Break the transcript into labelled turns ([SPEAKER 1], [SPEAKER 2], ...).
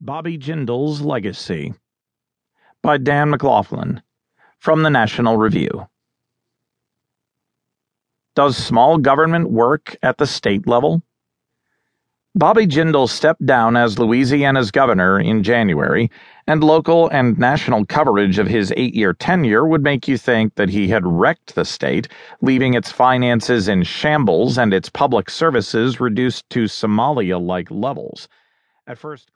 [SPEAKER 1] Bobby Jindal's Legacy by Dan McLaughlin from the National Review. Does small government work at the state level? Bobby Jindal stepped down as Louisiana's governor in January, and local and national coverage of his eight year tenure would make you think that he had wrecked the state, leaving its finances in shambles and its public services reduced to Somalia like levels. At first,